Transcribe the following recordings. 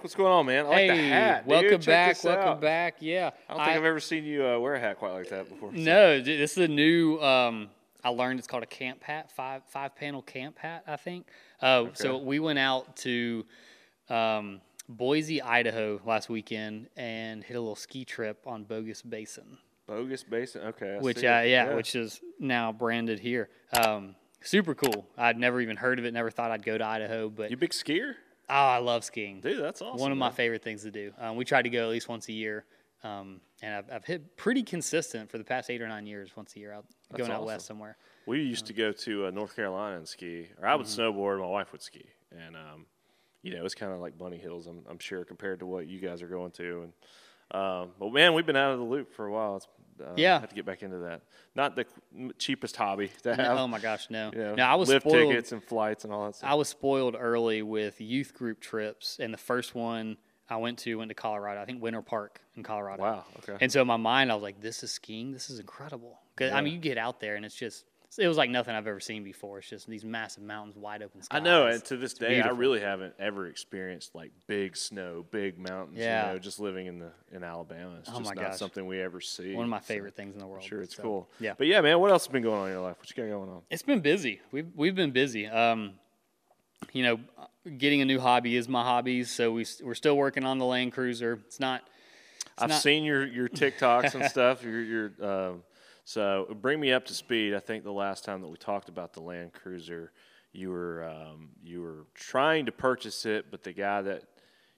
Nick, what's going on, man? I like hey, the hat. dude. welcome Check back. Welcome out. back. Yeah. I don't think I, have ever seen you uh, wear a hat quite like that before. No, this is a new. Um, I learned it's called a camp hat, five five panel camp hat. I think. Uh, So we went out to um, Boise, Idaho last weekend and hit a little ski trip on Bogus Basin, Bogus Basin. Okay. I which uh, it. yeah, which is now branded here. Um, super cool. I'd never even heard of it. Never thought I'd go to Idaho, but you big skier, oh, I love skiing. dude. That's awesome. One of my favorite things to do. Um, we try to go at least once a year, um, and I've, I've hit pretty consistent for the past eight or nine years. Once a year, out going out awesome. west somewhere. We used to go to uh, North Carolina and ski, or I would Mm-hmm. snowboard. My wife would ski, and um, you know, it's kind of like bunny hills. I'm, I'm sure compared to what you guys are going to. And um, but man, we've been out of the loop for a while. It's, uh, Yeah. I have to get back into that. Not the cheapest hobby to have. oh my gosh, no! you know, no, I was lift spoiled. tickets and flights and all that stuff. I was spoiled early with youth group trips, and the first one I went to went to Colorado. I think Winter Park in Colorado. wow. Okay. And so in my mind, I was like, "This is skiing. This is incredible." Because I mean, you get out there, and it's just. It was like nothing I've ever seen before. It's just these massive mountains, wide open skies. I know, and to this day, beautiful. I really haven't ever experienced like big snow, big mountains. Yeah. You know, just living in the in Alabama, it's Oh just not gosh. something we ever see. one of my So, favorite things in the world. Sure, it's So, cool. Yeah. But yeah, man, what else has been going on in your life? What you got going on? It's been busy. We've we've been busy. Um, you know, getting a new hobby is my hobby, so we we're still working on the Land Cruiser. It's not. It's I've not, seen your your TikToks and stuff. Your your um, so bring me up to speed. I think the last time that we talked about the Land Cruiser, you were um, you were trying to purchase it, but the guy that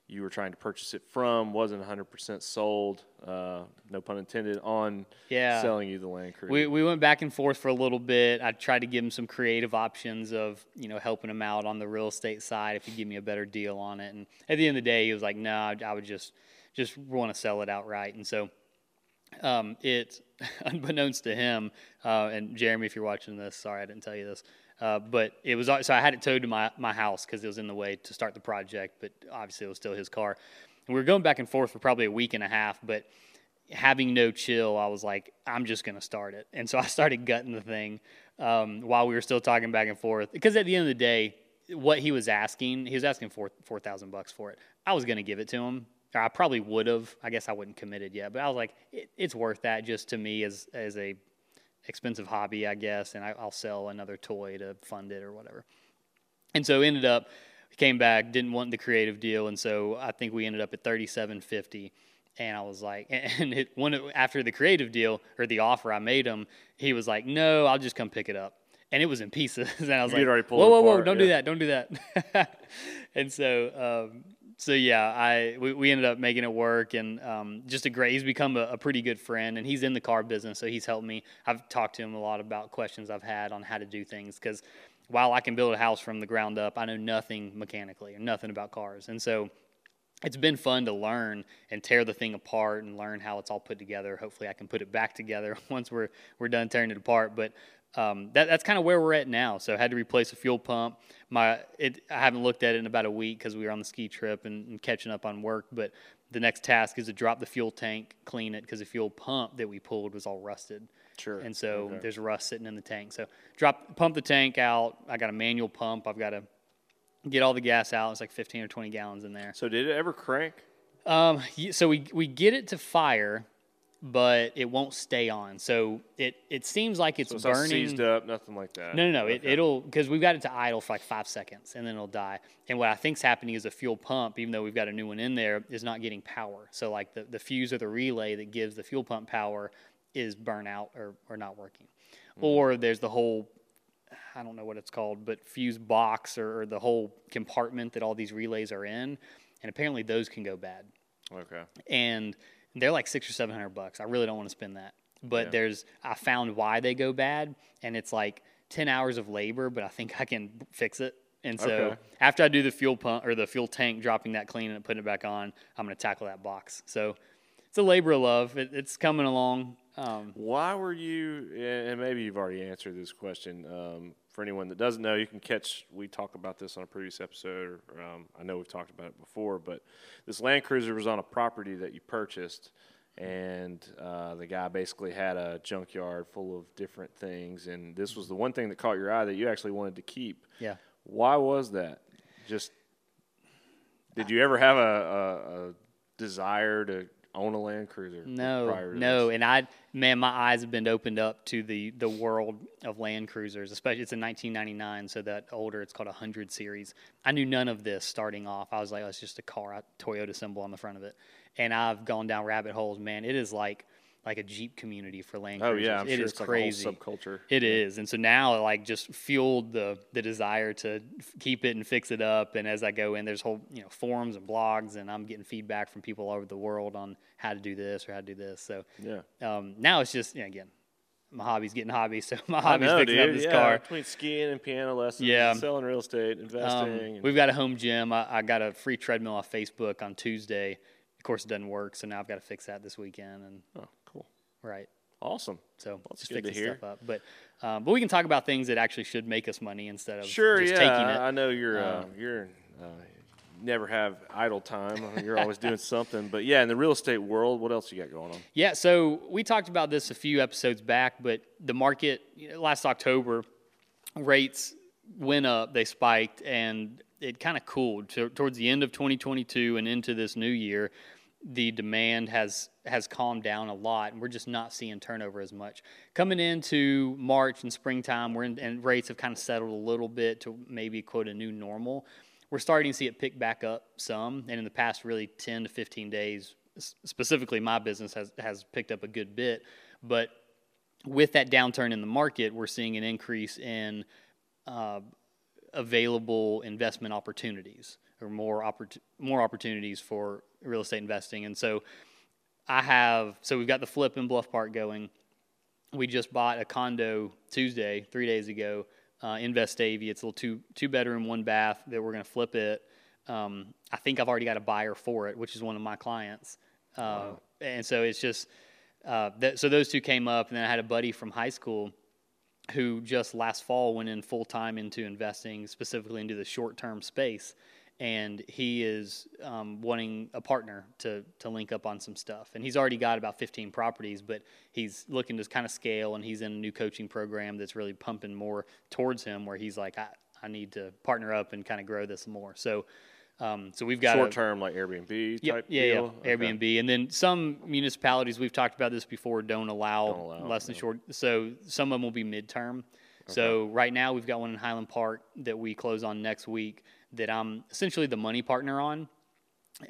you were trying to purchase it from wasn't 100% sold. Uh, no pun intended on Yeah. selling you the Land Cruiser. We, we went back and forth for a little bit. I tried to give him some creative options of, you know, helping him out on the real estate side if he'd give me a better deal on it. And at the end of the day, he was like, no, I, I would just just want to sell it outright. And so um, it, unbeknownst to him, uh, and Jeremy, if you're watching this, sorry I didn't tell you this, uh, but it was so I had it towed to my my house because it was in the way to start the project, but obviously it was still his car. And we were going back and forth for probably a week and a half, but having no chill, I was like, I'm just going to start it. And so I started gutting the thing um, while we were still talking back and forth. Because at the end of the day, what he was asking, he was asking for four thousand bucks for it. I was going to give it to him, I probably would have. I guess I wouldn't committed yet, but I was like, it, it's worth that just to me as as a expensive hobby, I guess, and I, I'll sell another toy to fund it or whatever. And so ended up came back, didn't want the creative deal, and so I think we ended up at thirty seven fifty. And I was like, and it, when it, after the creative deal or the offer I made him, he was like, "No, I'll just come pick it up." And it was in pieces, and I was You'd like, "Whoa, whoa, whoa! apart, Don't do that! Don't do that!" and so, um, so yeah, I we, we ended up making it work, and um, just a great. He's become a, a pretty good friend, and he's in the car business, so he's helped me. I've talked to him a lot about questions I've had on how to do things because while I can build a house from the ground up, I know nothing mechanically or nothing about cars, and so it's been fun to learn and tear the thing apart and learn how it's all put together. Hopefully, I can put it back together once we're we're done tearing it apart. But um, that, that's kind of where we're at now. So I had to replace a fuel pump. My it, I haven't looked at it in about a week because we were on the ski trip and, and catching up on work. But the next task is to drop the fuel tank, clean it because the fuel pump that we pulled was all rusted. Sure. And so Okay. there's rust sitting in the tank. So drop pump the tank out. I got a manual pump. I've got to get all the gas out. It's like 15 or 20 gallons in there. so did it ever crank? Um, so we we get it to fire, but it won't stay on. So it it seems like it's So it's burning. seized up, nothing like that. No, no, no. It, Okay. it'll because we've got it to idle for like five seconds and then it'll die. And what I think's happening is the fuel pump, even though we've got a new one in there, is not getting power. So like the, the fuse or the relay that gives the fuel pump power is burnt out or, or not working. Hmm. Or there's the whole I don't know what it's called, but fuse box or, or the whole compartment that all these relays are in. And apparently those can go bad Okay. and they're like six or seven hundred bucks. I really don't want to spend that. But Yeah. there's I found why they go bad, and it's like ten hours of labor, but I think I can fix it. And so Okay. after I do the fuel pump or the fuel tank, dropping that clean and putting it back on, I'm going to tackle that box. So it's a labor of love. It, it's coming along. Um, Why were you? And maybe you've already answered this question. Um, for anyone that doesn't know, you can catch. We talked about this on a previous episode. Or, um, I know we've talked about it before, but this Land Cruiser was on a property that you purchased, and uh, the guy basically had a junkyard full of different things, and this was the one thing that caught your eye that you actually wanted to keep. yeah. Why was that? Just Did you ever have a, a, a desire to own a Land Cruiser? No, prior to no, this? and I, man, my eyes have been opened up to the the world of Land Cruisers. Especially, it's a 1999, so that older, it's called a hundred series. I knew none of this starting off. I was like, oh, it's just a car, a Toyota symbol on the front of it, and I've gone down rabbit holes. Man, it is like like a Jeep community for Land Oh Cruisers. yeah, I'm It sure is it's crazy. like subculture. It is, and so now it like just fueled the the desire to f- keep it and fix it up. And as I go in, there's whole you know forums and blogs, and I'm getting feedback from people all over the world on how to do this or how to do this. So Yeah. um, now it's just you know, again, my hobby's getting hobbies, so my hobby's know, fixing up this yeah, car. between skiing and piano lessons, Yeah. selling real estate, Um, investing. and- we've got a home gym. I, I got a free treadmill off Facebook on Tuesday. Of course, it doesn't work, so now I've got to fix that this weekend. And oh, right, awesome. so That's just fixing stuff up. But um, but we can talk about things that actually should make us money instead of Sure, just yeah. taking it. I know you're uh, Um, you're uh, never have idle time. You're always doing something. But yeah, in the real estate world, what else you got going on? Yeah, so we talked about this a few episodes back, but the market you know, last October rates went up, they spiked, and it kind of cooled so towards the end of 2022 and into this new year. The demand has has calmed down a lot, and we're just not seeing turnover as much. Coming into March and springtime, we're in, and rates have kind of settled a little bit to maybe quote a new normal. We're starting to see it pick back up some, and in the past really 10 to 15 days, specifically my business has has picked up a good bit, but with that downturn in the market, we're seeing an increase in uh, available investment opportunities or more opport- more opportunities for real estate investing. And so I have so we've got the flip in Bluff Park going. We just bought a condo Tuesday, three days ago, uh, in Vestavia. It's a little two two bedroom, one bath that we're going to flip it. Um, I think I've already got a buyer for it, which is one of my clients. Uh, And so it's just uh, that, so those two came up, and then I had a buddy from high school who just last fall went in full time into investing, specifically into the short term space. And he is um, wanting a partner to, to link up on some stuff. And he's already got about 15 properties, but he's looking to kind of scale. And he's in a new coaching program that's really pumping more towards him, where he's like, I, I need to partner up and kind of grow this more. So, um, so we've got Short term, like Airbnb Yep, type yeah, deal. yeah, Okay. Airbnb, and then some municipalities we've talked about this before don't allow, Don't allow less than yeah. short. So some of them will be midterm. So right now we've got one in Highland Park that we close on next week that I'm essentially the money partner on.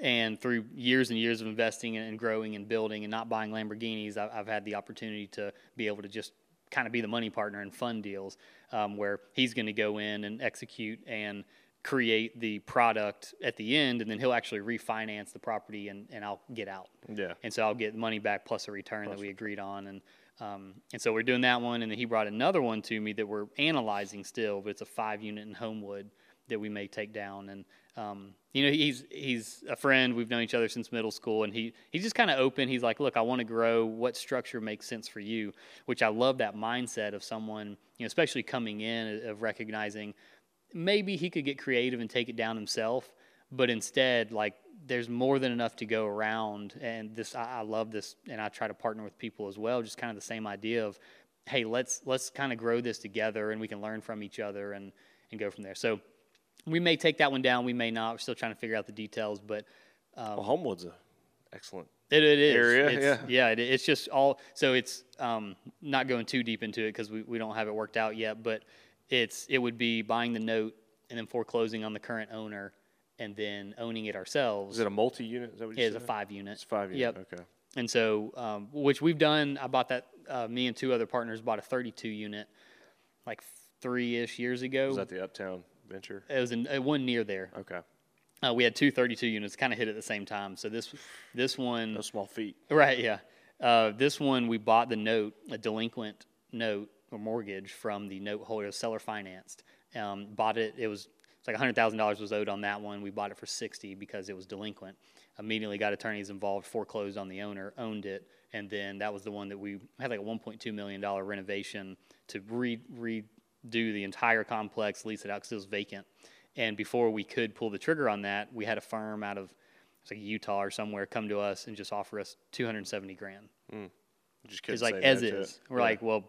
And through years and years of investing and growing and building and not buying Lamborghinis, I've, I've had the opportunity to be able to just kind of be the money partner in fund deals um, where he's going to go in and execute and create the product at the end, and then he'll actually refinance the property and, and I'll get out. Yeah. And so I'll get money back plus a return that we agreed on. And um, and so we're doing that one. And then he brought another one to me that we're analyzing still, but it's a five unit in Homewood that we may take down. And um, you know, he's he's a friend. We've known each other since middle school, and he he's just kind of open. He's like, look, I want to grow. What structure makes sense for you? Which I love that mindset of someone, you know, especially coming in of recognizing maybe he could get creative and take it down himself but instead like there's more than enough to go around and this I, I love this and i try to partner with people as well just kind of the same idea of hey let's let's kind of grow this together and we can learn from each other and and go from there so we may take that one down we may not we're still trying to figure out the details but well, Homewood's a excellent. it, it is Area, it's, yeah. it, it's just all so it's um, not going too deep into it because we, we don't have it worked out yet but it's it would be buying the note and then foreclosing on the current owner and then owning it ourselves Is it a multi unit? Is that what you said? is a five unit It's five unit. Yep. Okay. and so um, which we've done i bought that uh, me and two other partners bought a 32 unit like three-ish years ago Was that the Uptown venture? it was in, uh, one near there Okay. uh, we had two 32 units kind of hit at the same time so this this one No small feet. Right, yeah. Uh, this one we bought the note, a delinquent note or mortgage from the note holder, seller financed. Um, bought it. It was it's like hundred thousand dollars was owed on that one. We bought it for sixty because it was delinquent. Immediately got attorneys involved, foreclosed on the owner, owned it, and then that was the one that we had like a one point two million dollar renovation to re, re redo the entire complex, lease it out because it was vacant. And before we could pull the trigger on that, we had a firm out of like Utah or somewhere come to us and just offer us 270 grand. You just It's like as is. We're Yeah. like, well,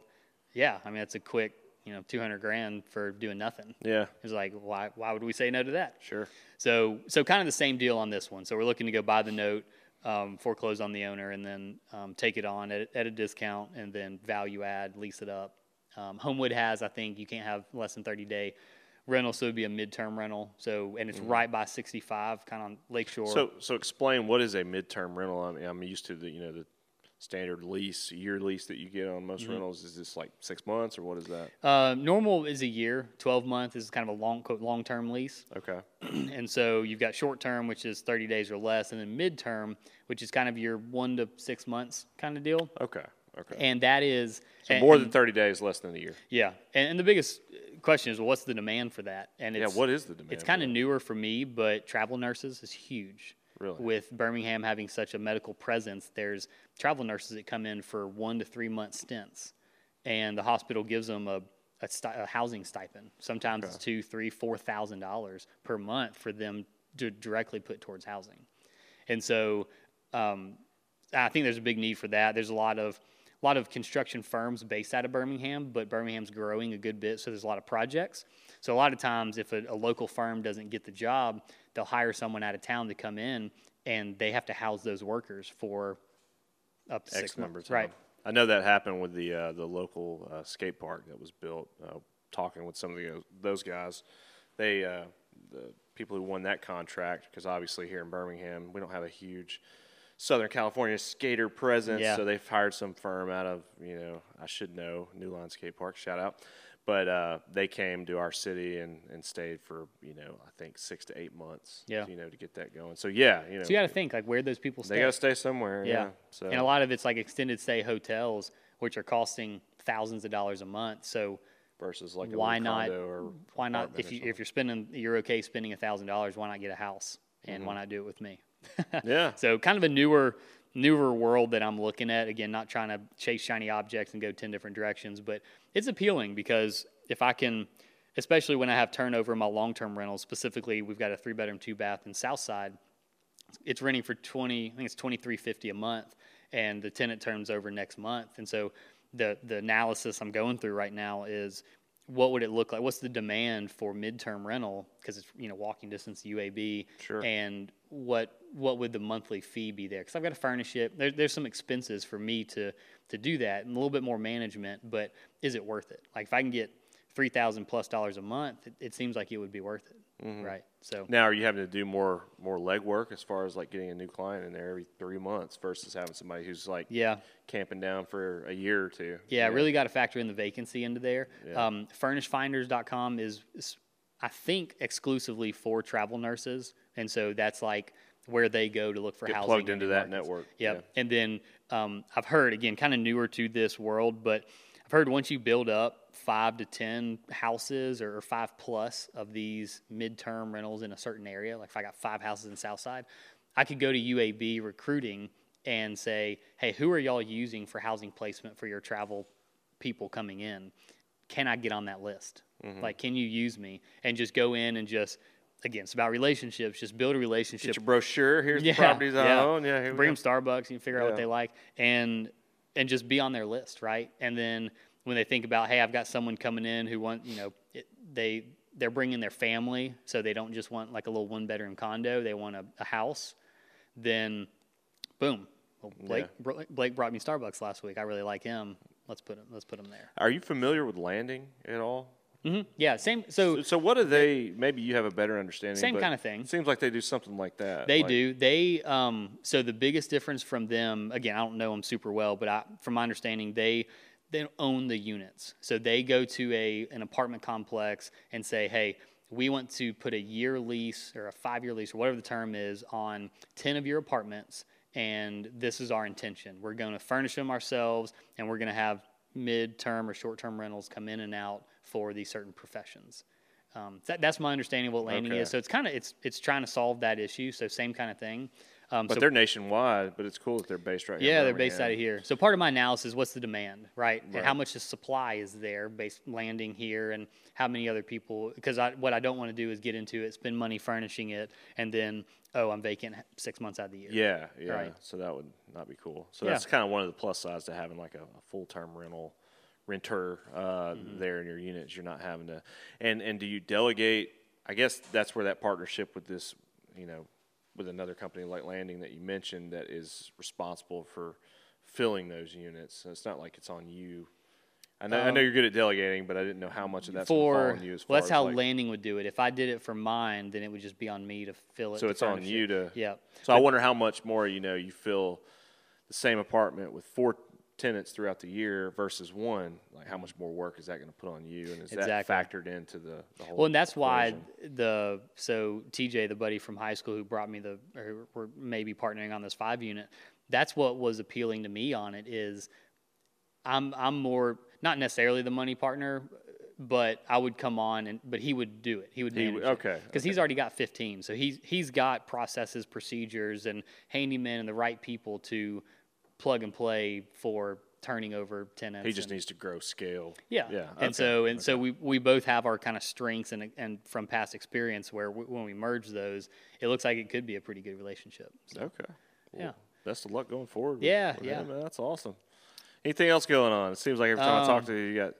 yeah. I mean, that's a quick you know, 200 grand for doing nothing. Yeah, It's like, why, why would we say no to that? sure. So, so kind of the same deal on this one. So we're looking to go buy the note, um, foreclose on the owner, and then um, take it on at, at a discount, and then value add, lease it up. Um, Homewood has, I think, you can't have less than 30 day rental, so it'd be a midterm rental. So, and it's right by 65, kind of on Lakeshore. So, so explain what is a midterm rental? I mean, I'm used to the you know the standard lease, year lease that you get on most rentals. Is this like six months or what is that? uh, normal is a year. 12 month is kind of a long long term lease. Okay, and so you've got short term, which is 30 days or less, and then midterm, which is kind of your one to six months kind of deal. okay, okay. And that is so more and- than thirty days, less than a year. Yeah, and, and the biggest question is, well, what's the demand for that? And Yeah, what is the demand? It's kind of newer for me, but travel nurses is huge. Really? With Birmingham having such a medical presence, there's travel nurses that come in for one to three month stints, and the hospital gives them a a, sti- a housing stipend. Sometimes it's two, three, four thousand dollars per month for them to directly put towards housing. And so um, I think there's a big need for that. There's a lot of a lot of construction firms based out of Birmingham, but Birmingham's growing a good bit, so there's a lot of projects. So a lot of times, if a, a local firm doesn't get the job, they'll hire someone out of town to come in, and they have to house those workers for up to X six number months. Right. I know that happened with the uh, the local uh, skate park that was built. Uh, talking with some of the, those guys, they uh, the people who won that contract because obviously here in Birmingham we don't have a huge Southern California skater presence, Yeah. so they've hired some firm out of you know I should know New Line Skate Park. Shout out. But uh, they came to our city and, and stayed for you know I think six to eight months. Yeah. you know to get that going. So yeah, you know So you got to think like where those people stay. they got to stay somewhere. Yeah. Yeah. So And a lot of it's like extended stay hotels, which are costing thousands of dollars a month. So versus like a why not? or Why not? If you if you're spending, you're okay spending a thousand dollars. Why not get a house? And Mm-hmm. why not do it with me? Yeah. So kind of a newer newer world that I'm looking at. Again, not trying to chase shiny objects and go ten different directions, but it's appealing because if I can, especially when I have turnover in my long term rentals, specifically we've got a three bedroom, two bath in Southside. It's renting for twenty, I think it's twenty three fifty a month, and the tenant turns over next month. And so the the analysis I'm going through right now is what would it look like? What's the demand for midterm rental because it's you know walking distance UAB, Sure. and what what would the monthly fee be there? Because I've got to furnish it. There, there's some expenses for me to to do that, and a little bit more management. But is it worth it? Like if I can get three thousand plus dollars a month, it, it seems like it would be worth it, Mm-hmm. right? So Now, are you having to do more more legwork as far as like getting a new client in there every three months versus having somebody who's like yeah, camping down for a year or two? Yeah, really got to factor in the vacancy into there. Yeah. Um, FurnishFinders.com is, is, I think, exclusively for travel nurses, and so that's like where they go to look for Get housing. plugged into that markets. network. Yep. And then um, I've heard again, kind of newer to this world, but I've heard once you build up five to ten houses or five plus of these midterm rentals in a certain area, like if I got five houses in Southside, I could go to UAB recruiting and say, "Hey, who are y'all using for housing placement for your travel people coming in? Can I get on that list? Mm-hmm. Like, can you use me?" And just go in and just again, it's about relationships. Just build a relationship Get your brochure. Here's the properties I own. Yeah, here bring them Starbucks and figure out what they like, and and just be on their list, right? And then when they think about, hey, I've got someone coming in who want, you know, it, they they're bringing their family, so they don't just want like a little one bedroom condo; they want a, a house. Then, boom, well, Blake Br- Blake brought me Starbucks last week. I really like him. Let's put him. Let's put him there. Are you familiar with Landing at all? hmm Yeah, same. So So what do they? Maybe you have a better understanding. Same kinda thing. Seems like they do something like that. They like- do. They um, so the biggest difference from them again, I don't know them super well, but I, from my understanding, they they own the units. So they go to a an apartment complex and say, hey. We want to put a year lease or a five year lease or whatever the term is on 10 of your apartments, and this is our intention. We're going to furnish them ourselves, and we're going to have mid term or short term rentals come in and out for these certain professions. Um, that, that's my understanding of what Landing Okay. is. So it's kind of it's it's trying to solve that issue. So same kind of thing. Um, But so they're nationwide. But it's cool that they're based right. here yeah, they're based out of here. So part of my analysis, what's the demand, right? Right. And how much the supply is there based Landing here and how many other people, because I, what I don't want to do is get into it, spend money furnishing it, and then, oh, I'm vacant six months out of the year. Yeah, yeah. Right. So that would not be cool. So Yeah. that's kind of one of the plus sides to having like a, a full term rental renter uh, there in your units. You're not having to, and and do you delegate? I guess that's where that partnership with this, you know, with another company like Landing that you mentioned that is responsible for filling those units. So it's not like it's on you. I know, I know um, you're good at delegating, but I didn't know how much of that's for on you. As well, that's how like, Landing would do it. If I did it for mine, then it would just be on me to fill it. So it's on you it. to. Yeah. So I wonder how much more you know you fill the same apartment with four tenants throughout the year versus one. Like how much more work is that going to put on you, and is Exactly. that factored into the, the whole? Well, and that's why the so TJ, the buddy from high school who brought me the, or we're maybe partnering on this five unit. That's what was appealing to me on it is, I'm I'm more not necessarily the money partner, but I would come on and but he would do it. He would He manage would- okay, because he's already got 15, so he's he's got processes, procedures, and handymen and the right people to plug and play for turning over tenants. He just and- needs to grow scale. yeah. Yeah. And okay, so and so we we both have our kind of strengths and and from past experience where w when we merge those, it looks like it could be a pretty good relationship. So, Okay. Well, Yeah. Best of luck going forward. Yeah, yeah. him, man. That's awesome. Anything else going on? It seems like every time I talk Um, to you, you got,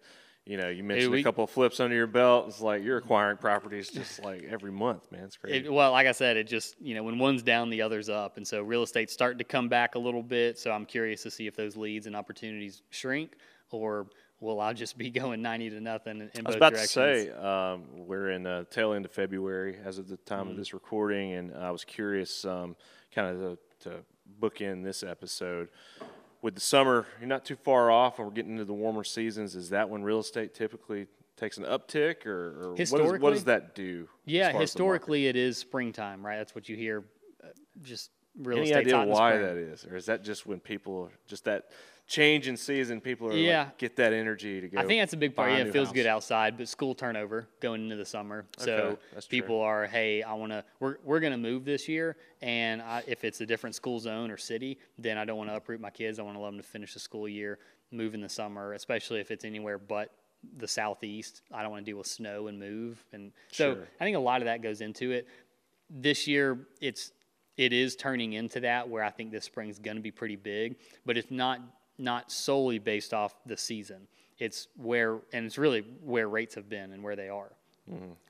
you know, you mentioned we- a couple of flips under your belt. It's like you're acquiring properties just like every month, man. It's crazy. It, well, like I said, it just you know when one's down, the other's up, and so real estate's starting to come back a little bit. So I'm curious to see if those leads and opportunities shrink, or will I just be going ninety to nothing in, in I was about directions? to say um, we're in uh, tail end of February as of the time Mm-hmm. of this recording, and I was curious, um, kind of to, to bookend this episode. With the summer, you're not too far off, and we're getting into the warmer seasons. Is that when real estate typically takes an uptick, or, or what, is, what does that do? Yeah, far as the market? historically it is springtime, right? That's what you hear. Uh, just real Any idea hot in the why that is, or is that just when people just that change in season, people are Yeah. like, get that energy to go? I think that's a big part. Yeah, it feels house? good outside, but school turnover going into the summer. So Okay, that's true. people are, hey, I want to. We're we're going to move this year, and I, if it's a different school zone or city, then I don't want to uproot my kids. I want to let them to finish the school year, move in the summer, especially if it's anywhere but the southeast. I don't want to deal with snow and move, and so Sure. I think a lot of that goes into it. This year, it's it is turning into that where I think this spring's going to be pretty big, but it's not not solely based off the season. It's where and it's really where rates have been and where they are.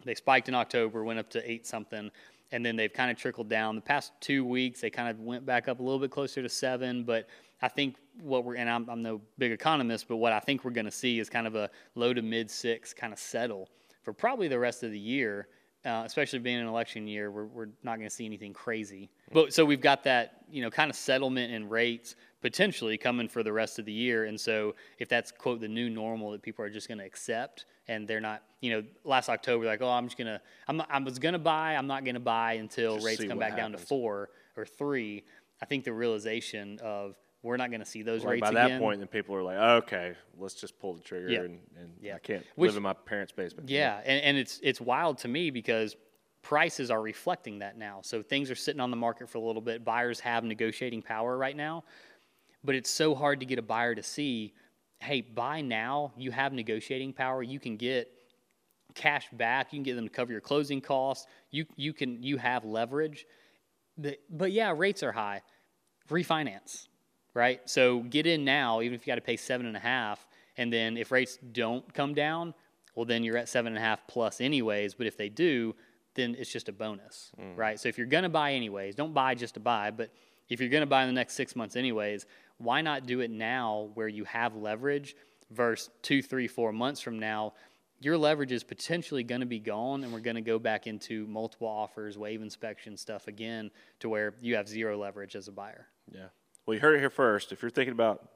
They spiked in October, went up to eight something, and then they've kind of trickled down. The past two weeks, they kind of went back up a little bit closer to seven. But I think what we're and I'm, I'm no big economist, but what I think we're going to see is kind of a low to mid six kind of settle for probably the rest of the year. Uh, especially being an election year, we're, we're not going to see anything crazy. But so we've got that, you know, kind of settlement in rates potentially coming for the rest of the year. And so if that's quote the new normal that people are just going to accept and they're not, you know, last October like, oh, I'm just gonna, I'm, I was gonna buy, I'm not gonna buy until Just rates come back down to four or three. I think the realization of we're not going to see those rates by again. that point, then people are like, okay, let's just pull the trigger, Yeah. and, and Yeah. I can't Which- live in my parents' basement. Yeah, and, and it's it's wild to me because prices are reflecting that now. So things are sitting on the market for a little bit. Buyers have negotiating power right now, but it's so hard to get a buyer to see, hey, buy now. You have negotiating power. You can get cash back. You can get them to cover your closing costs. You you can you have leverage. But, but yeah, rates are high. Refinance, right? So get in now, even if you got to pay seven and a half, and then if rates don't come down, well then you're at seven and a half plus anyways. But if they do, then it's just a bonus, mm. right? So if you're gonna buy anyways, don't buy just to buy, but if you're gonna buy in the next six months anyways, why not do it now where you have leverage versus two, three, four months from now? Your leverage is potentially going to be gone, and we're going to go back into multiple offers, wave inspection stuff again, to where you have zero leverage as a buyer. Yeah. Well, you heard it here first. If you're thinking about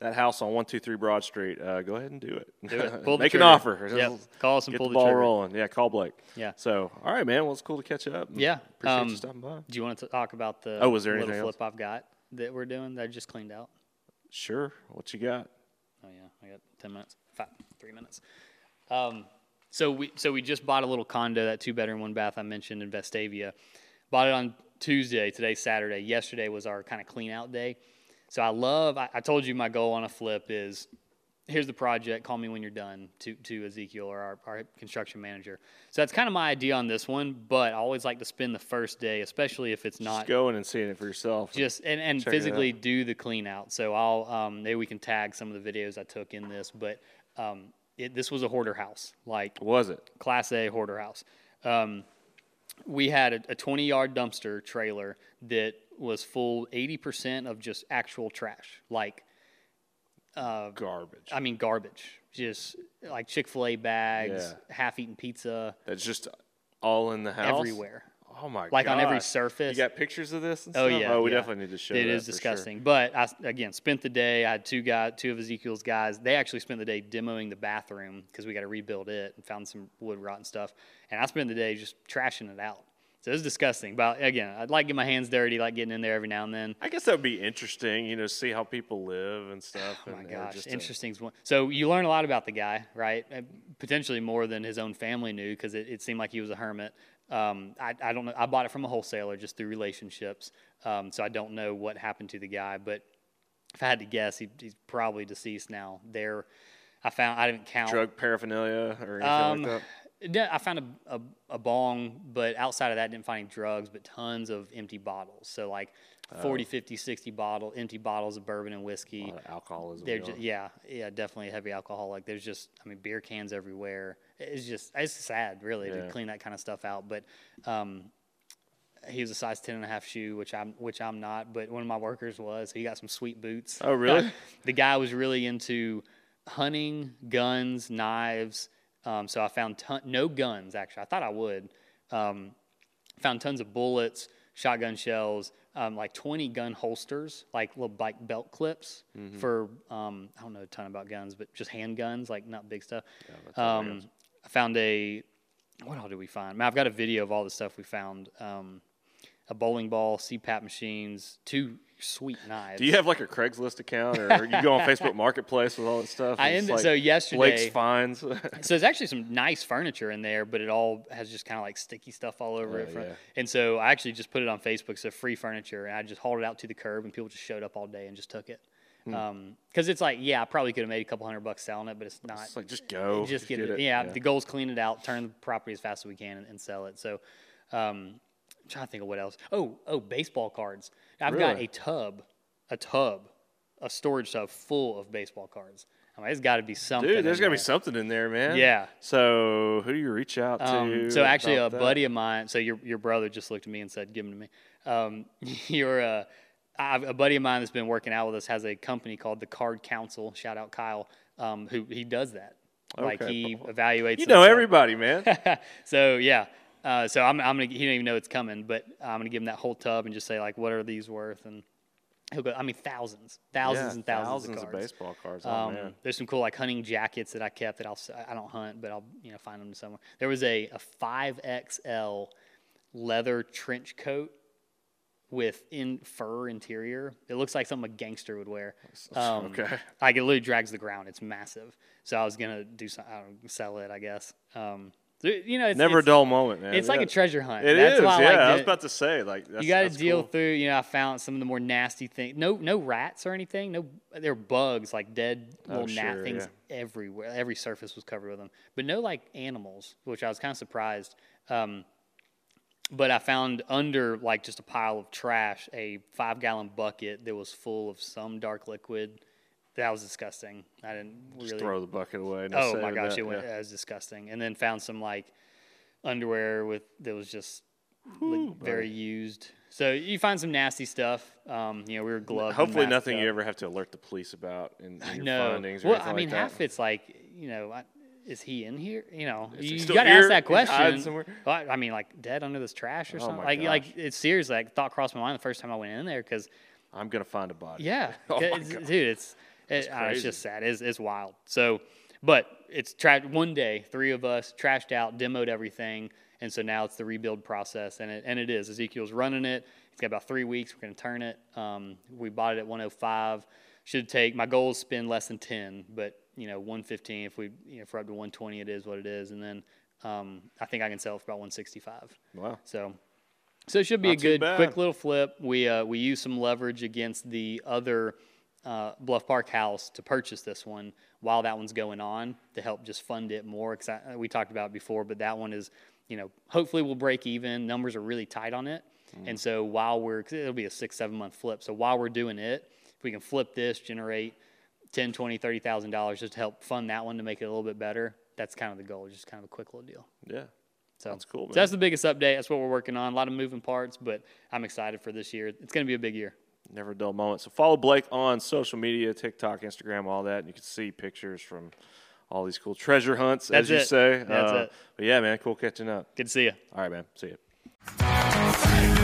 that house on one two three Broad Street, uh, go ahead and do it. Do it. Pull Make an offer. Yep. Call us and Get pull the the ball trigger. rolling. Yeah, call Blake. Yeah. So, all right, man. Well, it's cool to catch up. Yeah. Appreciate Um, you stopping by. Do you want to talk about the Oh, was there little flip I've got that we're doing that I just cleaned out? Sure. What you got? Oh yeah, I got ten minutes, five, three minutes. Um, so we so we just bought a little condo, that two bedroom, one bath I mentioned in Vestavia. Bought it on Tuesday. Today's Saturday. Yesterday was our kind of clean out day. So I love. I, I told you my goal on a flip is here's the project. Call me when you're done. To to Ezekiel or our, our construction manager. So that's kind of my idea on this one. But I always like to spend the first day, especially if it's not Just going and seeing it for yourself. just and, and Check physically do the clean out. So I'll um, maybe we can tag some of the videos I took in this, but Um, it, this was a hoarder house, like Was it? Class A hoarder house. Um, we had a, a 20 yard dumpster trailer that was full 80% of just actual trash, like uh, Garbage. I mean garbage, just like Chick Fil A bags, half eaten pizza That's just all in the house. everywhere. Oh my god! Like on every surface. You got pictures of this? And Oh stuff? yeah. Oh, we yeah. definitely need to show. It is for sure. disgusting. But I again spent the day. I had two guys, two of Ezekiel's guys. They actually spent the day demoing the bathroom because we got to rebuild it and found some wood rot and stuff. And I spent the day just trashing it out. So it was disgusting. But again, I'd like to get my hands dirty, like getting in there every now and then. I guess that would be interesting, you know, see how people live and stuff. Oh my gosh, just interesting. one. So you learn a lot about the guy, right? Uh, Potentially more than his own family knew because it, it seemed like he was a hermit. Um, I, I don't know. I bought it from a wholesaler just through relationships, um, so I don't know what happened to the guy. But if I had to guess, he, he's probably deceased now. There, I found I didn't count. drug paraphernalia or anything Um, like that. I found a, a, a bong, but outside of that, didn't find any drugs, but tons of empty bottles. So like. 40, 50, 60 bottle, empty bottles of bourbon and whiskey. A lot of alcoholism. They're just, yeah, yeah, definitely a heavy alcoholic. There's just, I mean, beer cans everywhere. It's just, it's sad, really, Yeah. to clean that kind of stuff out. But um, he was a size 10 and a half shoe, which I'm, which I'm not. But one of my workers was. He got some sweet boots. Oh, really? the guy was really into hunting, guns, knives. Um, so I found ton- no guns. Actually, I thought I would. Um, found tons of bullets, shotgun shells, um, like 20 gun holsters, like little like belt clips Mm-hmm. for um, I don't know a ton about guns, but just handguns, like not big stuff. all um, I found a what all did we find? Man, I've got a video of all the stuff we found. Um, a bowling ball, CPAP machines, two sweet knives. Do you have like a Craigslist account, or you go on Facebook Marketplace with all that stuff? I ended- like so yesterday- Blake's finds. So there's actually some nice furniture in there, but it all has just kind of like sticky stuff all over Oh, it. Front. yeah. And so I actually just put it on Facebook, so free furniture, and I just hauled it out to the curb, and people just showed up all day and just took it. Hmm. Because it's like, yeah, I probably could have made a couple hundred bucks selling it, but it's not. it's like just go, just get, get it. Yeah, the goal's clean it out, turn the property as fast as we can, and, and sell it. So, um, trying to think of what else. Oh, oh, baseball cards. I've got a tub, a tub, a storage tub full of baseball cards. I mean, there's got to be something. Dude, there's got to be something in there, man. Yeah. So who do you reach out to? Um, so actually, a that? buddy of mine. So your your brother just looked at me and said, "Give them to me." Um, your uh, I've, a buddy of mine that's been working out with us has a company called the Card Council. Shout out Kyle, um, who he does that. Like he evaluates. You know everybody, man. so yeah. Uh, so I'm, I'm gonna. He don't even know it's coming, but I'm gonna give him that whole tub and just say like, "What are these worth?" And he'll go. I mean, thousands, thousands Yeah, and thousands, thousands of cards. baseball cards. Oh Um, man. there's some cool like hunting jackets that I kept that I'll I don't hunt, but I'll you know find them somewhere. There was a a five XL leather trench coat with in fur interior. It looks like something a gangster would wear. Um, Okay. Like it literally drags the ground. It's massive. So I was gonna do some, I don't know, sell it, I guess. Um, you know, it's, Never it's, a dull moment, man. It's like a treasure hunt. It That's is, why I yeah. like I was about to say, like, that's, You got to deal cool. through. You know, I found some of the more nasty things. No, no rats or anything. No, there were bugs like dead little gnat Oh, sure, things everywhere. Every surface was covered with them, but no like animals, which I was kind of surprised. Um, but I found under like just a pile of trash a five gallon bucket that was full of some dark liquid. That was disgusting. I didn't Just really. throw the bucket away. No oh my gosh, that, it went. yeah. Disgusting. And then found some like underwear with that was just like, very used. So you find some nasty stuff. Um, you know, we were gloved. and Hopefully, nothing up. you ever have to alert the police about in, in your no. findings. Or Well, I mean, like half it's like you know, I, is he in here? You know, Is you, got to ask that question. somewhere? Well, I mean, like dead under this trash or Oh something. Like, gosh. like it's seriously. Like, thought crossed my mind the first time I went in there because I'm gonna find a body. yeah, Oh my it's- God. dude, it's it, uh, it's just sad. It's, it's wild. So, but it's tra- one day, three of us trashed out, demoed everything, and so now it's the rebuild process, and it and it is. Ezekiel's running it. It's got about three weeks. We're going to turn it. Um, we bought it at 105. Should take my goal is spend less than 10, but you know 115. If we you know if we're up to 120, it is what it is, and then um, I think I can sell it for about 165. Wow. So, so it should be Not a good, quick little flip. We uh, we use some leverage against the other uh, Bluff Park house to purchase this one while that one's going on to help just fund it more. Because we talked about it before, but that one is, you know, hopefully we'll break even. Numbers are really tight on it, Mm. and so while we're, cause it'll be a six seven month flip. So while we're doing it, if we can flip this, generate 10, 20, 30,000 dollars just to help fund that one to make it a little bit better. That's kind of the goal, just kind of a quick little deal. Yeah. So That's cool, So that's the biggest update. That's what we're working on. A lot of moving parts, but I'm excited for this year. It's going to be a big year. Never a dull moment. So follow Blake on social media, TikTok, Instagram, all that, and you can see pictures from all these cool treasure hunts, That's as you it. say. That's Uh, it. But yeah, man, cool catching up. Good to see you. All right, man. See you.